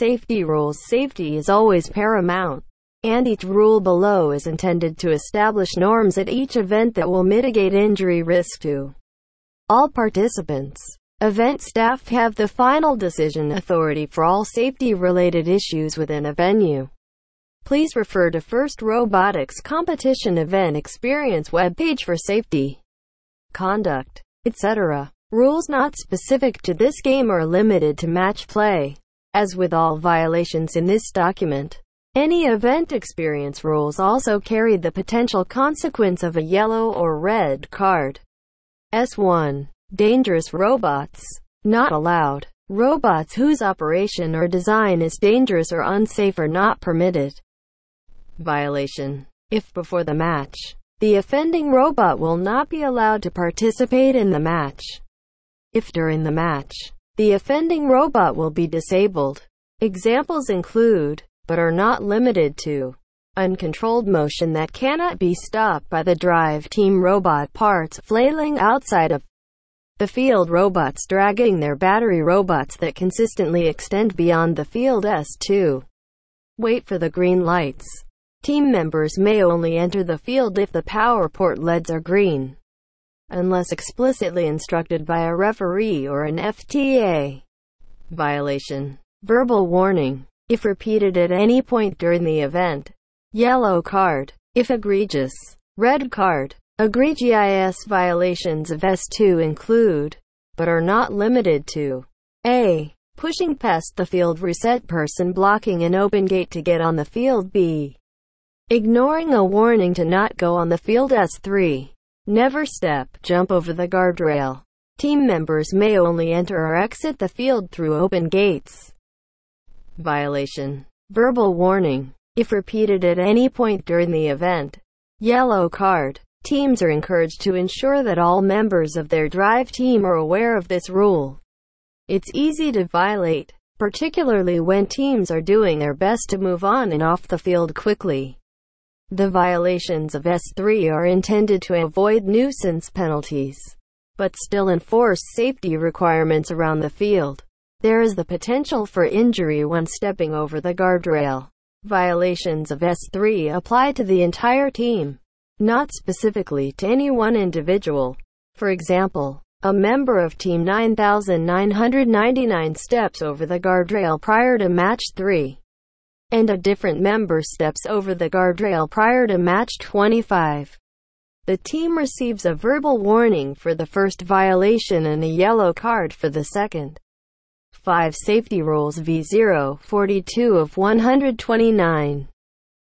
safety rules. Safety is always paramount, and each rule below is intended to establish norms at each event that will mitigate injury risk to all participants. Event staff have the final decision authority for all safety-related issues within a venue. Please refer to First Robotics Competition Event Experience webpage for safety, conduct, etc. Rules not specific to this game are limited to match play. As with all violations in this document, any event experience rules also carry the potential consequence of a yellow or red card. S1. Dangerous robots. Not allowed. Robots whose operation or design is dangerous or unsafe are not permitted. Violation. If before the match, the offending robot will not be allowed to participate in the match. If during the match, the offending robot will be disabled. Examples include, but are not limited to, uncontrolled motion that cannot be stopped by the drive team robot parts flailing outside of the field robots dragging their battery robots that consistently extend beyond the field S2. Wait for the green lights. Team members may only enter the field if the power port LEDs are green unless explicitly instructed by a referee or an FTA. Violation. Verbal warning. If repeated at any point during the event. Yellow card. If egregious. Red card. Egregious violations of S2 include, but are not limited to, A. Pushing past the field reset person blocking an open gate to get on the field B. Ignoring a warning to not go on the field S3. Never step, jump over the guardrail. Team members may only enter or exit the field through open gates. Violation. Verbal warning. If repeated at any point during the event. Yellow card. Teams are encouraged to ensure that all members of their drive team are aware of this rule. It's easy to violate, particularly when teams are doing their best to move on and off the field quickly. The violations of S3 are intended to avoid nuisance penalties, but still enforce safety requirements around the field. There is the potential for injury when stepping over the guardrail. Violations of S3 apply to the entire team, not specifically to any one individual. For example, a member of Team 9999 steps over the guardrail prior to match 3 and a different member steps over the guardrail prior to match 25. The team receives a verbal warning for the first violation and a yellow card for the second. 5 Safety Rules V0 42 of 129